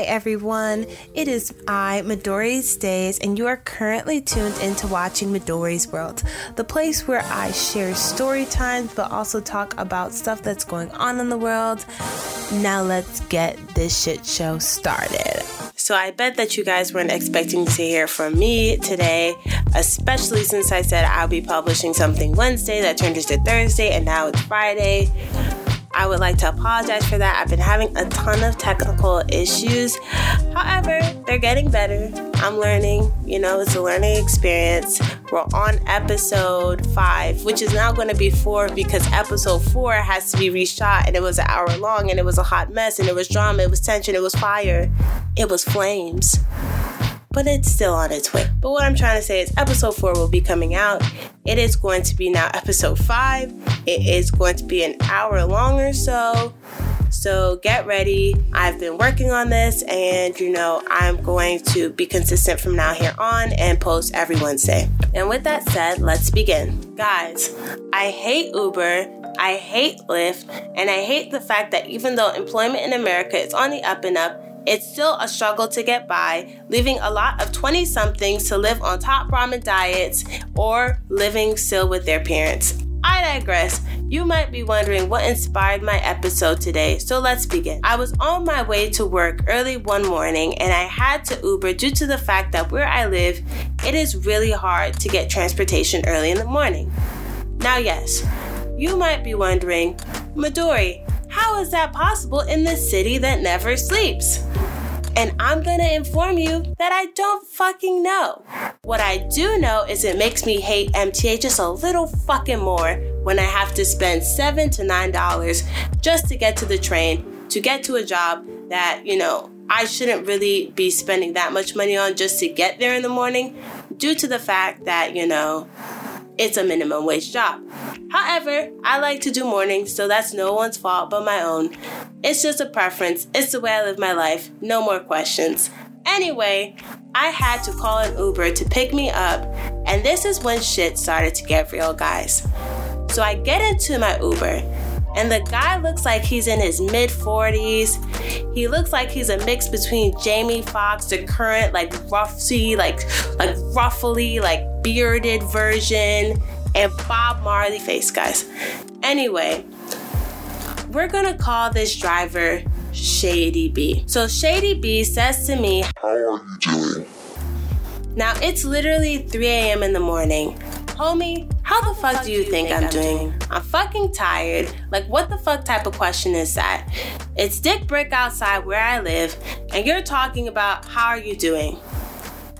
Hi, everyone. It is I, Midori Stays, and you are currently tuned into watching Midori's World, the place where I share story times but also talk about stuff that's going on in the world. Now, let's get this shit show started. So, I bet that you guys weren't expecting to hear from me today, especially since I said I'll be publishing something Wednesday that turned into Thursday, and now it's Friday. I would like to apologize for that. I've been having a ton of technical issues. However, they're getting better. I'm learning, you know, it's a learning experience. We're on episode five, which is now going to be four because episode four has to be reshot and it was an hour long and it was a hot mess and it was drama, it was tension, it was fire, it was flames but it's still on its way. But what I'm trying to say is episode four will be coming out. It is going to be now episode five. It is going to be an hour long or so. So get ready. I've been working on this and you know, I'm going to be consistent from now here on and post every Wednesday. And with that said, let's begin. Guys, I hate Uber. I hate Lyft, and I hate the fact that even though employment in America is on the up and up, it's still a struggle to get by, leaving a lot of 20 somethings to live on top ramen diets or living still with their parents. I digress. You might be wondering what inspired my episode today, so let's begin. I was on my way to work early one morning and I had to Uber due to the fact that where I live, it is really hard to get transportation early in the morning. Now, yes, you might be wondering, Midori, how is that possible in the city that never sleeps? And I'm gonna inform you that I don't fucking know. What I do know is it makes me hate MTA just a little fucking more when I have to spend seven to nine dollars just to get to the train, to get to a job that, you know, I shouldn't really be spending that much money on just to get there in the morning due to the fact that, you know, it's a minimum wage job. However, I like to do mornings, so that's no one's fault but my own. It's just a preference, it's the way I live my life. No more questions. Anyway, I had to call an Uber to pick me up, and this is when shit started to get real, guys. So I get into my Uber, and the guy looks like he's in his mid 40s. He looks like he's a mix between Jamie Foxx, the current like ruffy, like like ruffly, like bearded version, and Bob Marley face, guys. Anyway, we're gonna call this driver Shady B. So Shady B says to me, How are you doing? Now it's literally 3 a.m. in the morning. Homie, how the fuck do you think I'm doing? I'm fucking tired. Like, what the fuck type of question is that? It's dick brick outside where I live, and you're talking about how are you doing?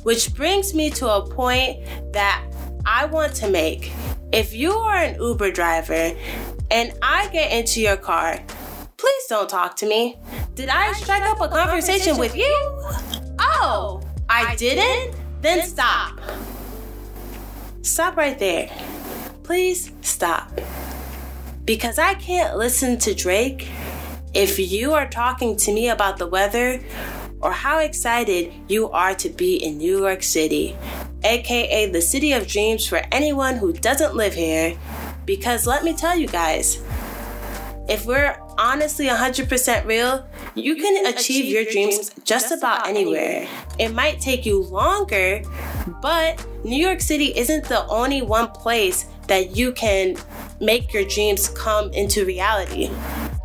Which brings me to a point that I want to make. If you are an Uber driver and I get into your car, please don't talk to me. Did I strike up a conversation with you? Oh, oh I didn't? Then stop. Stop right there. Please stop. Because I can't listen to Drake if you are talking to me about the weather or how excited you are to be in New York City, aka the city of dreams for anyone who doesn't live here. Because let me tell you guys, if we're honestly 100% real, you can achieve your dreams just about anywhere. It might take you longer, but New York City isn't the only one place that you can make your dreams come into reality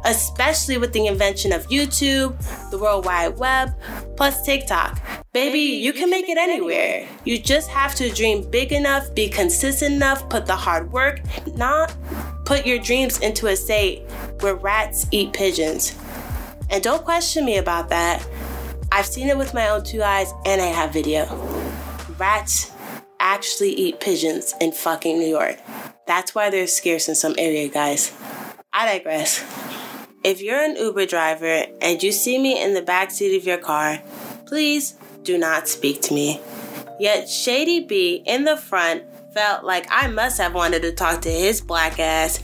especially with the invention of YouTube, the World Wide Web, plus TikTok. Baby, you can make it anywhere. You just have to dream big enough, be consistent enough, put the hard work, not put your dreams into a state where rats eat pigeons. And don't question me about that. I've seen it with my own two eyes and I have video. Rats actually eat pigeons in fucking New York. That's why they're scarce in some area, guys. I digress. If you're an Uber driver and you see me in the backseat of your car, please do not speak to me. Yet Shady B in the front felt like I must have wanted to talk to his black ass,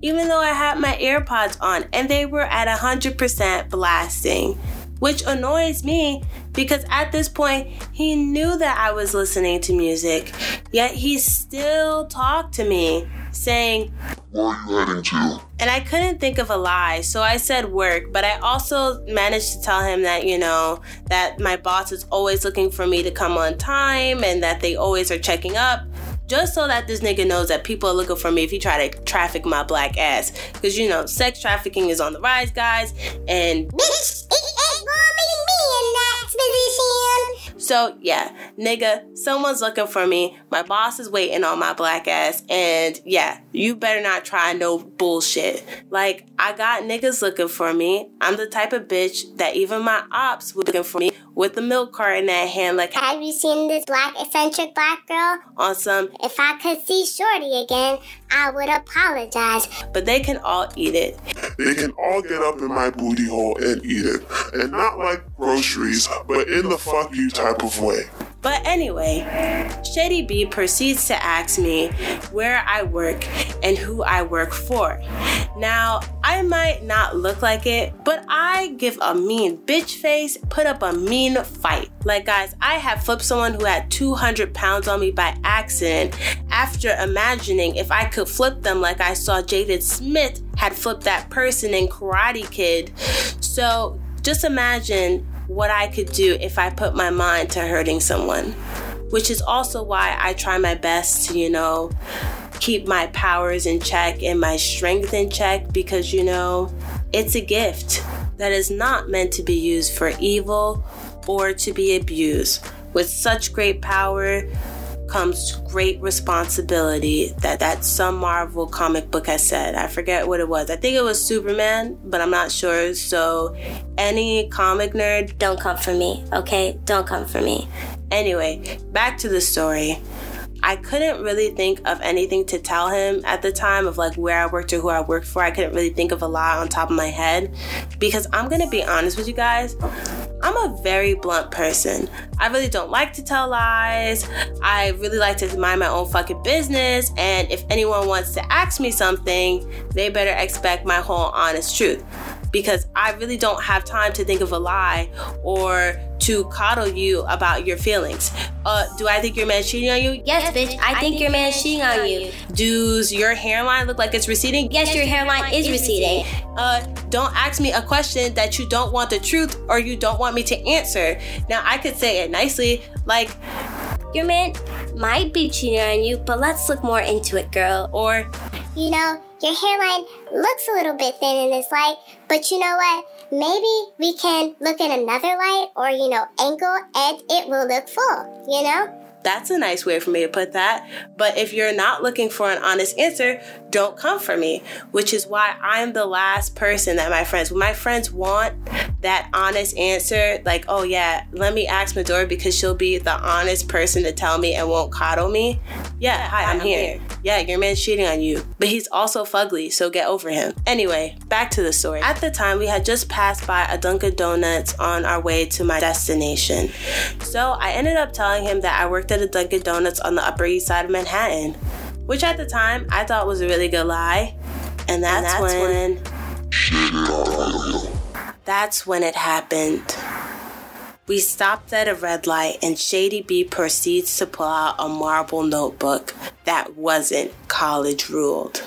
even though I had my AirPods on and they were at 100% blasting. Which annoys me because at this point he knew that I was listening to music, yet he still talked to me, saying, Where are you heading to? And I couldn't think of a lie, so I said work, but I also managed to tell him that, you know, that my boss is always looking for me to come on time and that they always are checking up. Just so that this nigga knows that people are looking for me if he try to traffic my black ass. Because, you know, sex trafficking is on the rise, guys. And. Me in that position. So, yeah, nigga, someone's looking for me. My boss is waiting on my black ass. And yeah, you better not try no bullshit. Like, I got niggas looking for me. I'm the type of bitch that even my ops looking for me with the milk carton in that hand. Like, have you seen this black eccentric black girl? On some, if I could see Shorty again, I would apologize. But they can all eat it. They can all get up in my booty hole and eat it. And not like groceries, but in the fuck you type of way. But anyway, Shady B proceeds to ask me where I work and who I work for. Now, I might not look like it, but I give a mean bitch face, put up a mean fight. Like, guys, I have flipped someone who had 200 pounds on me by accident after imagining if I could flip them like I saw Jaden Smith had flipped that person in Karate Kid. So, just imagine what I could do if I put my mind to hurting someone. Which is also why I try my best to, you know, keep my powers in check and my strength in check because, you know, it's a gift that is not meant to be used for evil or to be abused. With such great power comes great responsibility that that some Marvel comic book has said. I forget what it was. I think it was Superman, but I'm not sure. So any comic nerd, don't come for me, okay? Don't come for me. Anyway, back to the story. I couldn't really think of anything to tell him at the time of like where I worked or who I worked for. I couldn't really think of a lie on top of my head because I'm gonna be honest with you guys. I'm a very blunt person. I really don't like to tell lies. I really like to mind my own fucking business. And if anyone wants to ask me something, they better expect my whole honest truth because I really don't have time to think of a lie or to coddle you about your feelings. Uh, do I think your man's cheating on you? Yes, bitch. I, I think, think your man's cheating on you. Does your hairline look like it's receding? Yes, your hairline is receding. Uh, don't ask me a question that you don't want the truth or you don't want me to answer. Now, I could say it nicely, like, your man might be cheating on you, but let's look more into it, girl. Or, you know, your hairline looks a little bit thin in this light, but you know what? Maybe we can look in another light or, you know, angle and it will look full, you know? That's a nice way for me to put that. But if you're not looking for an honest answer, don't come for me, which is why I'm the last person that my friends, my friends want that honest answer, like, oh yeah, let me ask Midori because she'll be the honest person to tell me and won't coddle me. Yeah, hi, I'm, here. Yeah, your man's cheating on you, but he's also fugly, so get over him. Anyway, back to the story. At the time, we had just passed by a Dunkin' Donuts on our way to my destination. So I ended up telling him that I worked at a Dunkin' Donuts on the Upper East Side of Manhattan which at the time I thought was a really good lie. And that's, and that's when. That's when it happened. We stopped at a red light, and Shady B proceeds to pull out a marble notebook that wasn't college ruled.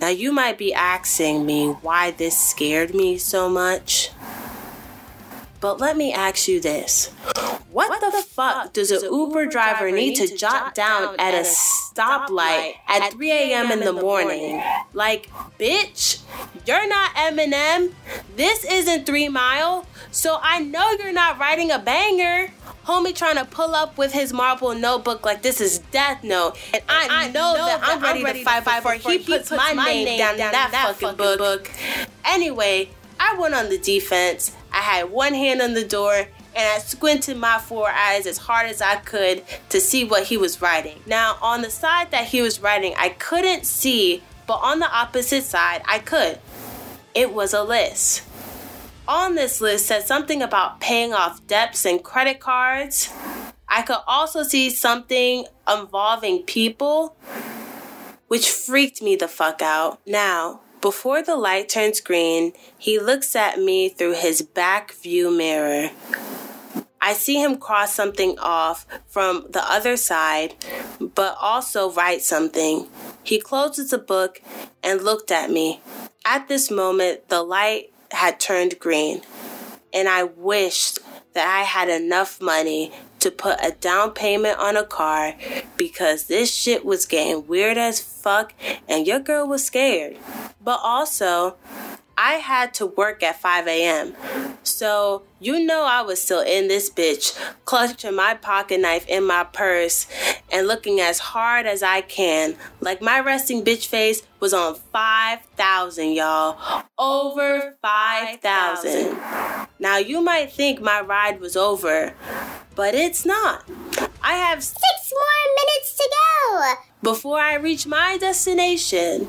Now, you might be asking me why this scared me so much. But let me ask you this what, what the, the fuck does an Uber driver need to jot down at a stoplight at 3 a.m. in the morning? Like, bitch, you're not Eminem. This isn't Three Mile. So I know you're not writing a banger. Homie trying to pull up with his marble notebook like this is Death Note. And I, I know, know, that, I'm, that ready, I'm ready to fight, before, before he, puts, puts my, my name, down, down in that, that fucking, fucking book. book. Anyway, I went on the defense. I had one hand on the door and I squinted my four eyes as hard as I could to see what he was writing. Now, on the side that he was writing, I couldn't see, but on the opposite side, I could. It was a list. On this list said something about paying off debts and credit cards. I could also see something involving people, which freaked me the fuck out. Now, before the light turns green, he looks at me through his back view mirror. I see him cross something off from the other side, but also write something. He closes the book and looked at me. At this moment, the light had turned green, and I wished that I had enough money to put a down payment on a car because this shit was getting weird as fuck and your girl was scared. But also, I had to work at 5 a.m. So, you know, I was still in this bitch, clutching my pocket knife in my purse and looking as hard as I can. Like my resting bitch face was on 5,000, y'all. Over 5,000. Now, you might think my ride was over, but it's not. I have six more minutes to go before I reach my destination.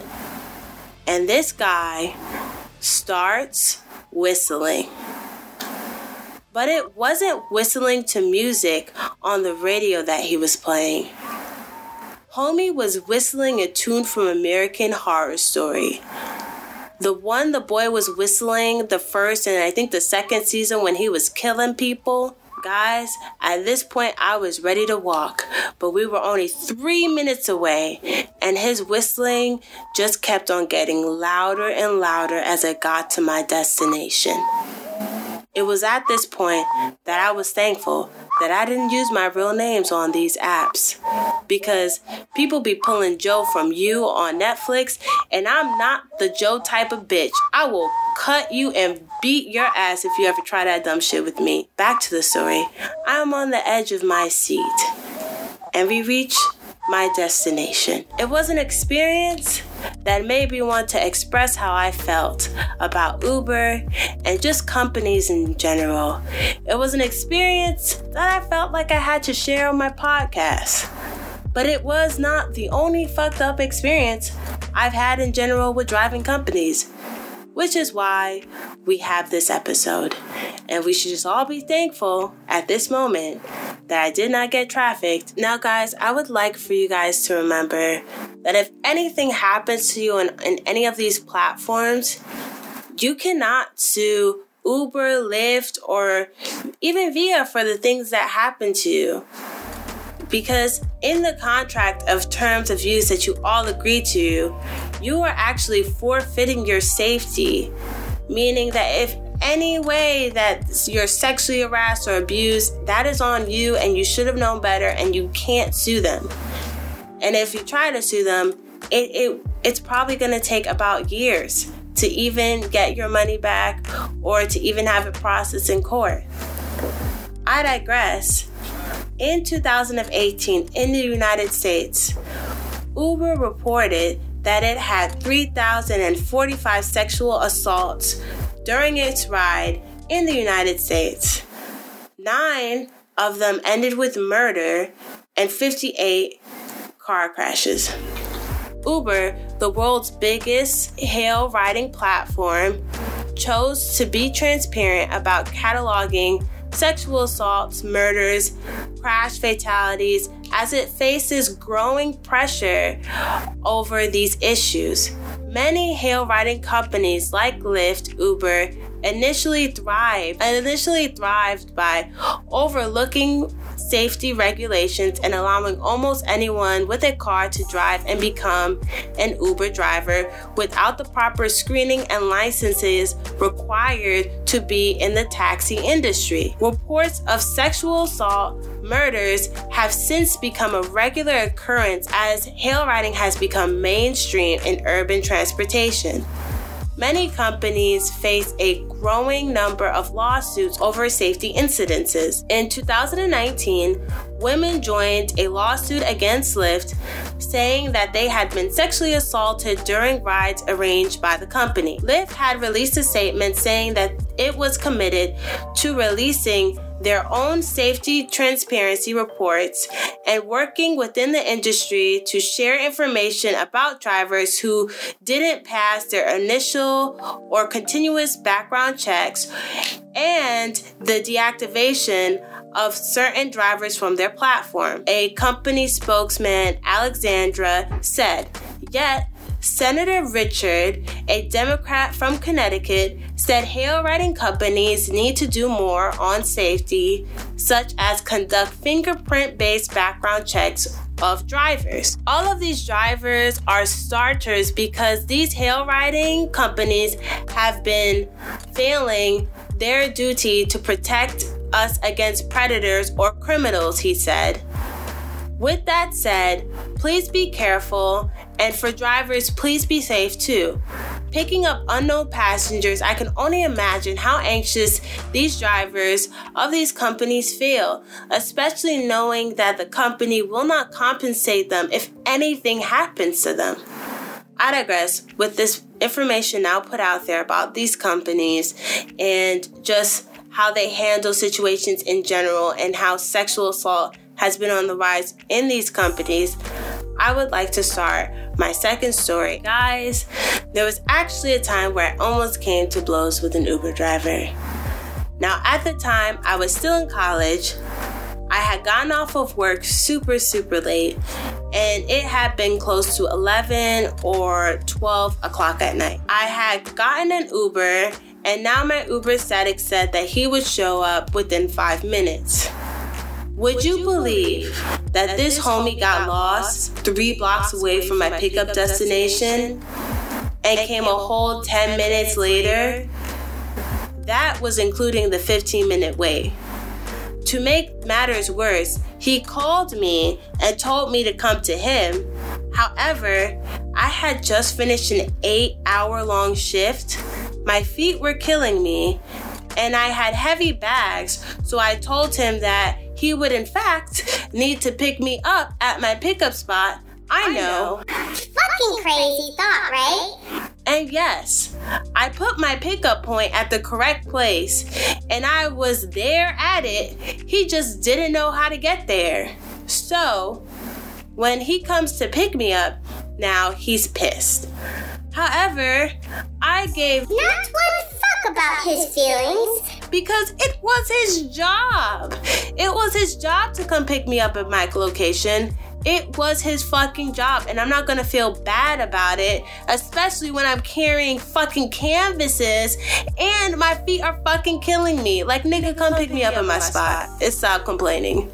And this guy starts whistling. But it wasn't whistling to music on the radio that he was playing. Homie was whistling a tune from American Horror Story. The one the boy was whistling the first and I think the second season when he was killing people. Guys, at this point, I was ready to walk, but we were only three minutes away, and his whistling just kept on getting louder and louder as I got to my destination. It was at this point that I was thankful that I didn't use my real names on these apps because people be pulling Joe from you on Netflix, and I'm not the Joe type of bitch. I will cut you and beat your ass if you ever try that dumb shit with me. Back to the story. I'm on the edge of my seat, and we reach my destination. It was an experience that made me want to express how I felt about Uber and just companies in general. It was an experience that I felt like I had to share on my podcast. But it was not the only fucked up experience I've had in general with driving companies which is why we have this episode. And we should just all be thankful at this moment that I did not get trafficked. Now, guys, I would like for you guys to remember that if anything happens to you in, any of these platforms, you cannot sue Uber, Lyft, or even Via for the things that happen to you. Because in the contract of terms of use that you all agree to, you are actually forfeiting your safety. Meaning that if any way that you're sexually harassed or abused, that is on you and you should have known better and you can't sue them. And if you try to sue them, it, it it's probably going to take about years to even get your money back or to even have it processed in court. I digress. In 2018, in the United States, Uber reported that it had 3,045 sexual assaults during its ride in the United States. Nine of them ended with murder and 58 car crashes. Uber, the world's biggest hail riding platform, chose to be transparent about cataloging sexual assaults, murders, crash fatalities as it faces growing pressure over these issues. Many hail riding companies like Lyft, Uber, initially thrived and initially thrived by overlooking safety regulations and allowing almost anyone with a car to drive and become an Uber driver without the proper screening and licenses required to be in the taxi industry. Reports of sexual assault, murders have since become a regular occurrence as hail riding has become mainstream in urban transportation. Many companies face a growing number of lawsuits over safety incidences. In 2019, women joined a lawsuit against Lyft saying that they had been sexually assaulted during rides arranged by the company. Lyft had released a statement saying that it was committed to releasing their own safety transparency reports and working within the industry to share information about drivers who didn't pass their initial or continuous background checks and the deactivation of certain drivers from their platform. A company spokesman, Alexandra, said, Yet, Senator Richard, a Democrat from Connecticut, said hail riding companies need to do more on safety, such as conduct fingerprint based background checks of drivers. All of these drivers are starters because these hail riding companies have been failing their duty to protect us against predators or criminals, he said. With that said, please be careful, and for drivers, please be safe too. Picking up unknown passengers, I can only imagine how anxious these drivers of these companies feel, especially knowing that the company will not compensate them if anything happens to them. I digress with this information now put out there about these companies and just how they handle situations in general and how sexual assault has been on the rise in these companies, I would like to start my second story. Guys, there was actually a time where I almost came to blows with an Uber driver. Now, at the time, I was still in college. I had gotten off of work super, super late, and it had been close to 11 or 12 o'clock at night. I had gotten an Uber, and now my Uber static said that he would show up within five minutes. Would you believe that this homie got lost three blocks away from my pickup destination and came a whole 10 minutes later? That was including the 15 minute wait. To make matters worse, he called me and told me to come to him. However, I had just finished an eight hour long shift. My feet were killing me, and I had heavy bags, so I told him that he would, in fact, need to pick me up at my pickup spot. I know. Fucking crazy thought, right? And yes, I put my pickup point at the correct place and I was there at it. He just didn't know how to get there. So, when he comes to pick me up, now he's pissed. However, I gave Not one fuck about his feelings. Because it was his job. It was his job to come pick me up at my location. It was his fucking job, and I'm not gonna feel bad about it, especially when I'm carrying fucking canvases and my feet are fucking killing me. Like, nigga, come pick me up at my spot. It's stop complaining.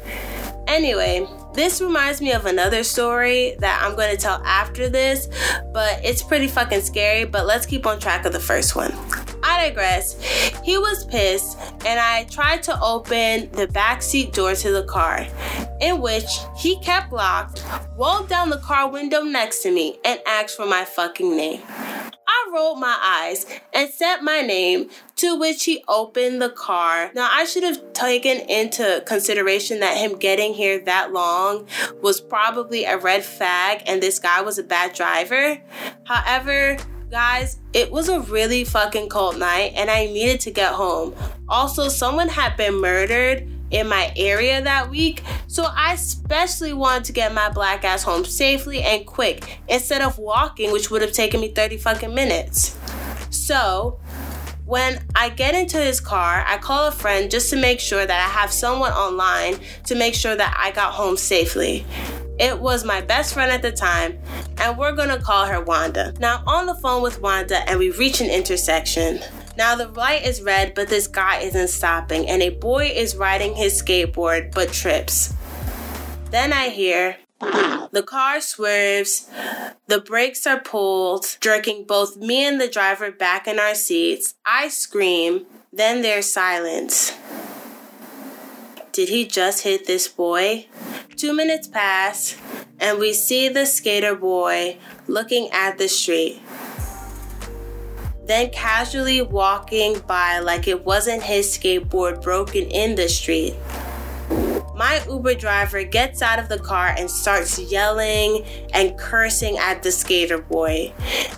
Anyway, this reminds me of another story that I'm going to tell after this, but it's pretty fucking scary. But let's keep on track of the first one. I digress. He was pissed, and I tried to open the backseat door to the car, in which he kept locked, rolled down the car window next to me, and asked for my fucking name. I rolled my eyes and said my name, to which he opened the car. Now, I should have taken into consideration that him getting here that long was probably a red flag and this guy was a bad driver. However, guys, it was a really fucking cold night and I needed to get home. Also, someone had been murdered in my area that week, so I especially wanted to get my black ass home safely and quick instead of walking, which would have taken me 30 fucking minutes. So, when I get into his car, I call a friend just to make sure that I have someone online to make sure that I got home safely. It was my best friend at the time, and we're gonna call her Wanda. Now, I'm on the phone with Wanda, and we reach an intersection. Now, the light is red, but this guy isn't stopping, and a boy is riding his skateboard but trips. Then I hear the car swerves, the brakes are pulled, jerking both me and the driver back in our seats. I scream, then there's silence. Did he just hit this boy? Two minutes pass, and we see the skater boy looking at the street. Then casually walking by like it wasn't his skateboard broken in the street. My Uber driver gets out of the car and starts yelling and cursing at the skater boy,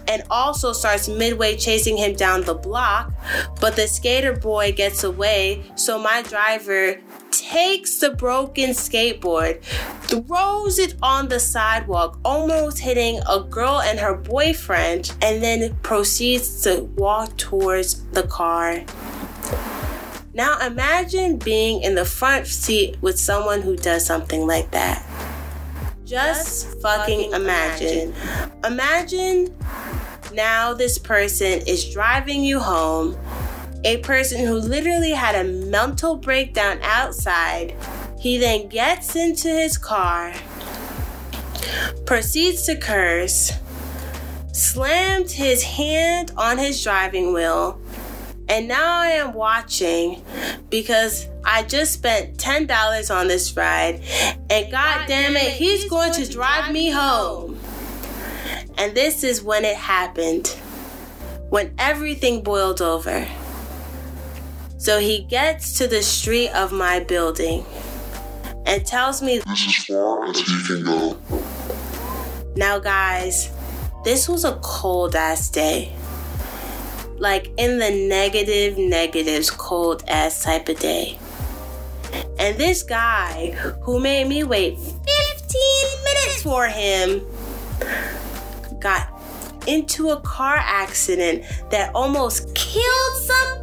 and also starts midway chasing him down the block. But the skater boy gets away, so my driver takes the broken skateboard, throws it on the sidewalk, almost hitting a girl and her boyfriend, and then proceeds to walk towards the car. Now imagine being in the front seat with someone who does something like that. Just fucking imagine. Imagine now this person is driving you home a person who literally had a mental breakdown outside. He then gets into his car, proceeds to curse, slammed his hand on his driving wheel, and now I am watching because I just spent $10 on this ride, and god damn it, he's going to drive me home. And this is when it happened, when everything boiled over. So he gets to the street of my building and tells me This is far as he can go. Now, guys, this was a cold ass day. Like in the negative, negatives, cold ass type of day. And this guy who made me wait 15 minutes for him got into a car accident that almost killed somebody.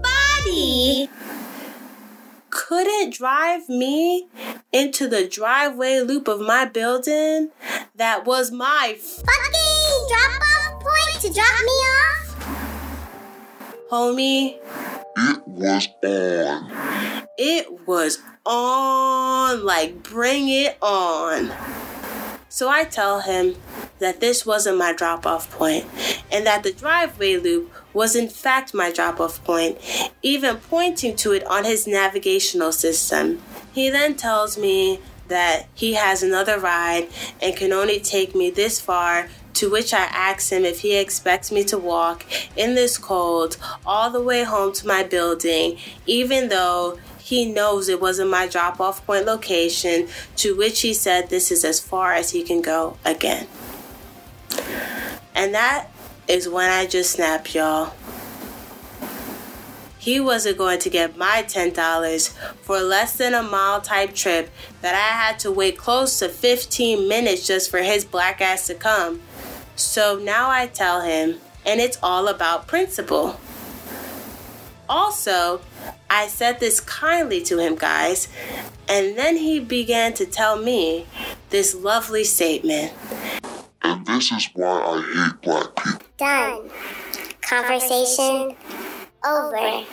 Couldn't drive me into the driveway loop of my building that was my Fucking drop off point to drop me off? homie. It was on. It was on, like bring it on. So I tell him that this wasn't my drop off point and that the driveway loop was in fact my drop off point, even pointing to it on his navigational system. He then tells me that he has another ride and can only take me this far. To which I ask him if he expects me to walk in this cold all the way home to my building, even though he knows it wasn't my drop off point location. To which he said this is as far as he can go again. And that is when I just snapped, y'all. He wasn't going to get my $10 for less than a mile type trip that I had to wait close to 15 minutes just for his black ass to come. So now I tell him, and it's all about principle. Also, I said this kindly to him, guys, and then he began to tell me this lovely statement. And this is why I hate black people. Done. Conversation over.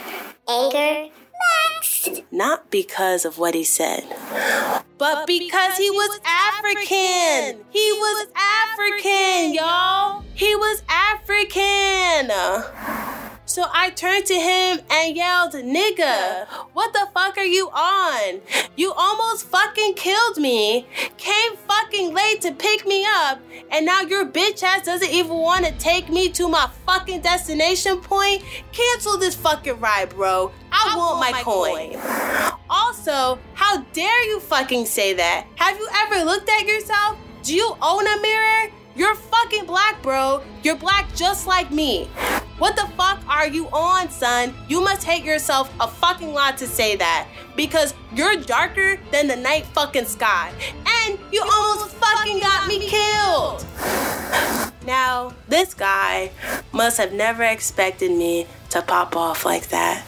Anger maxed. Not because of what he said, but because he was African. He was African, y'all. He was African. So I turned to him and yelled, nigga, what the fuck are you on? You almost fucking killed me, came fucking late to pick me up, and now your bitch ass doesn't even want to take me to my fucking destination point? Cancel this fucking ride, bro. I, want, my, coin. Also, how dare you fucking say that? Have you ever looked at yourself? Do you own a mirror? You're fucking black, bro. You're black just like me. What the fuck are you on, son? You must hate yourself a fucking lot to say that. Because you're darker than the night fucking sky. And you almost fucking got me killed. Now, this guy must have never expected me to pop off like that.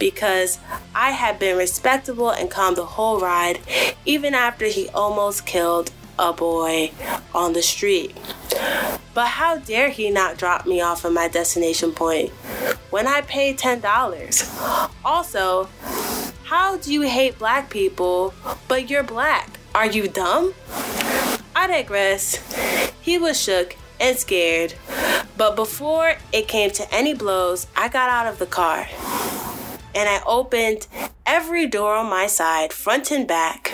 Because I had been respectable and calm the whole ride, even after he almost killed a boy on the street. But how dare he not drop me off at my destination point when I paid $10? Also, how do you hate black people but you're black? Are you dumb? I digress. He was shook and scared, but before it came to any blows, I got out of the car and I opened every door on my side, front and back.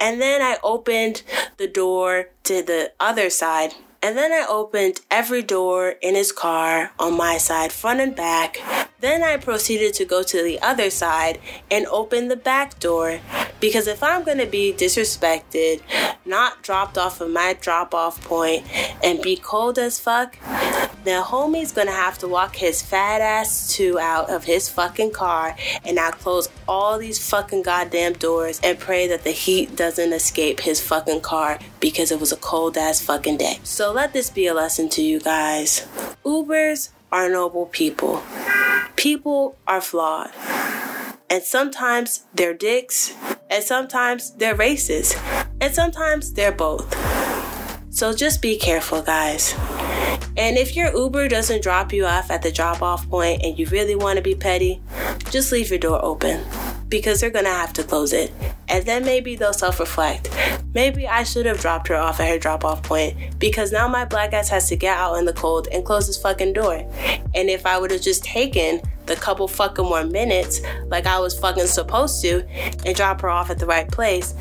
And then I opened the door to the other side. And then I opened every door in his car on my side, front and back. Then I proceeded to go to the other side and open the back door. Because if I'm gonna be disrespected, not dropped off of my drop off point, and be cold as fuck, then homie's gonna have to walk his fat ass two out of his fucking car and now close all these fucking goddamn doors and pray that the heat doesn't escape his fucking car because it was a cold ass fucking day. So let this be a lesson to you guys. Ubers are noble people. People are flawed. And sometimes they're dicks, and sometimes they're racist, and sometimes they're both. So just be careful, guys. And if your Uber doesn't drop you off at the drop off point and you really want to be petty, just leave your door open because they're gonna have to close it. And then maybe they'll self reflect. Maybe I should have dropped her off at her drop off point because now my black ass has to get out in the cold and close this fucking door. And if I would have just taken the couple fucking more minutes like I was fucking supposed to and drop her off at the right place,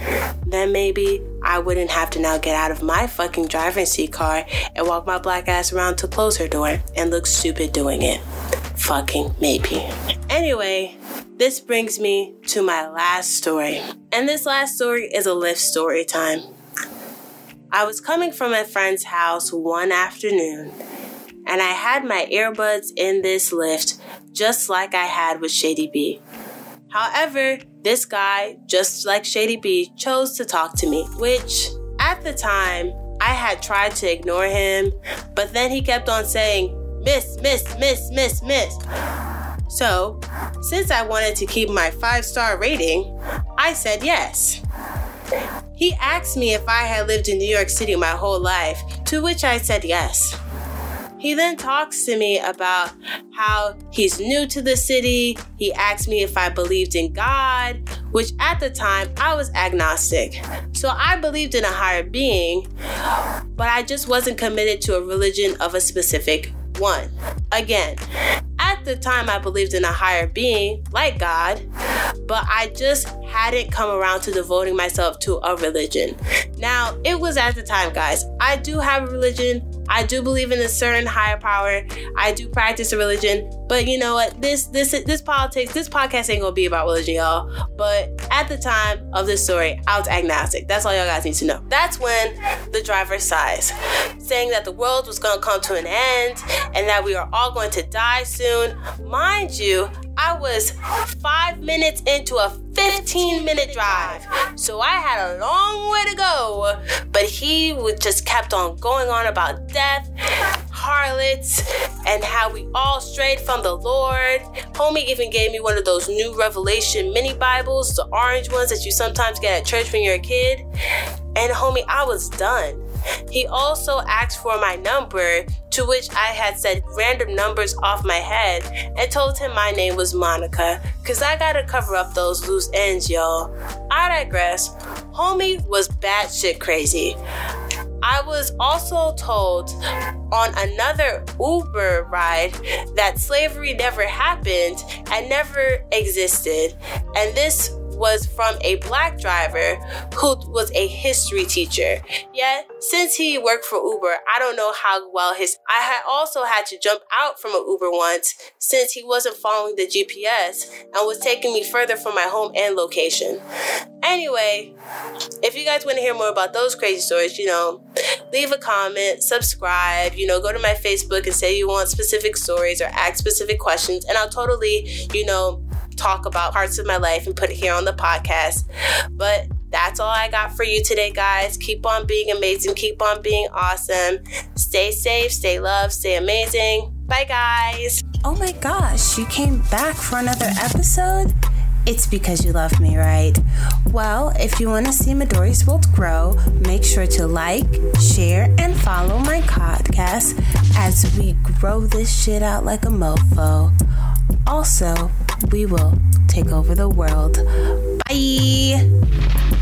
then maybe I wouldn't have to now get out of my fucking driving seat car and walk my black ass around to close her door and look stupid doing it. Fucking maybe. Anyway, this brings me to my last story. And this last story is a Lyft story time. I was coming from a friend's house one afternoon, and I had my earbuds in this Lyft just like I had with Shady B. However, this guy, just like Shady B, chose to talk to me, which at the time I had tried to ignore him, but then he kept on saying, Miss, miss, miss, miss, miss. So, since I wanted to keep my five star rating, I said yes. He asked me if I had lived in New York City my whole life, to which I said yes. He then talks to me about how he's new to the city. He asked me if I believed in God, which at the time I was agnostic. So I believed in a higher being, but I just wasn't committed to a religion of a specific one. Again, at the time I believed in a higher being like God, but I just hadn't come around to devoting myself to a religion. Now, it was at the time, guys. I do have a religion. I do believe in a certain higher power. I do practice a religion, but you know what? This this this politics, this podcast ain't gonna be about religion, y'all. But at the time of this story, I was agnostic. That's all y'all guys need to know. That's when the driver sighs, saying that the world was gonna come to an end and that we are all going to die soon. Mind you, I was five minutes into a 15 minute drive. So I had a long way to go. But he would just kept on going on about death, harlots, and how we all strayed from the Lord. Homie even gave me one of those new Revelation mini Bibles, the orange ones that you sometimes get at church when you're a kid. And homie, I was done. He also asked for my number, to which I had said random numbers off my head and told him my name was Monica, cause I gotta cover up those loose ends, y'all. I digress. Homie was batshit crazy. I was also told on another Uber ride that slavery never happened and never existed. And this was from a black driver who was a history teacher. Yet, since he worked for Uber, I don't know how well his. I had also had to jump out from an Uber once since he wasn't following the GPS and was taking me further from my home and location. Anyway, if you guys want to hear more about those crazy stories, you know, leave a comment, subscribe, you know, go to my Facebook and say you want specific stories or ask specific questions, and I'll totally, you know, talk about parts of my life and put it here on the podcast. But that's all I got for you today, guys. Keep on being amazing. Keep on being awesome. Stay safe, stay loved, stay amazing. Bye, guys. Oh my gosh, you came back for another episode? It's because you love me, right? Well, if you want to see Midori's World grow, make sure to like, share, and follow my podcast as we grow this shit out like a mofo. Also, we will take over the world. Bye.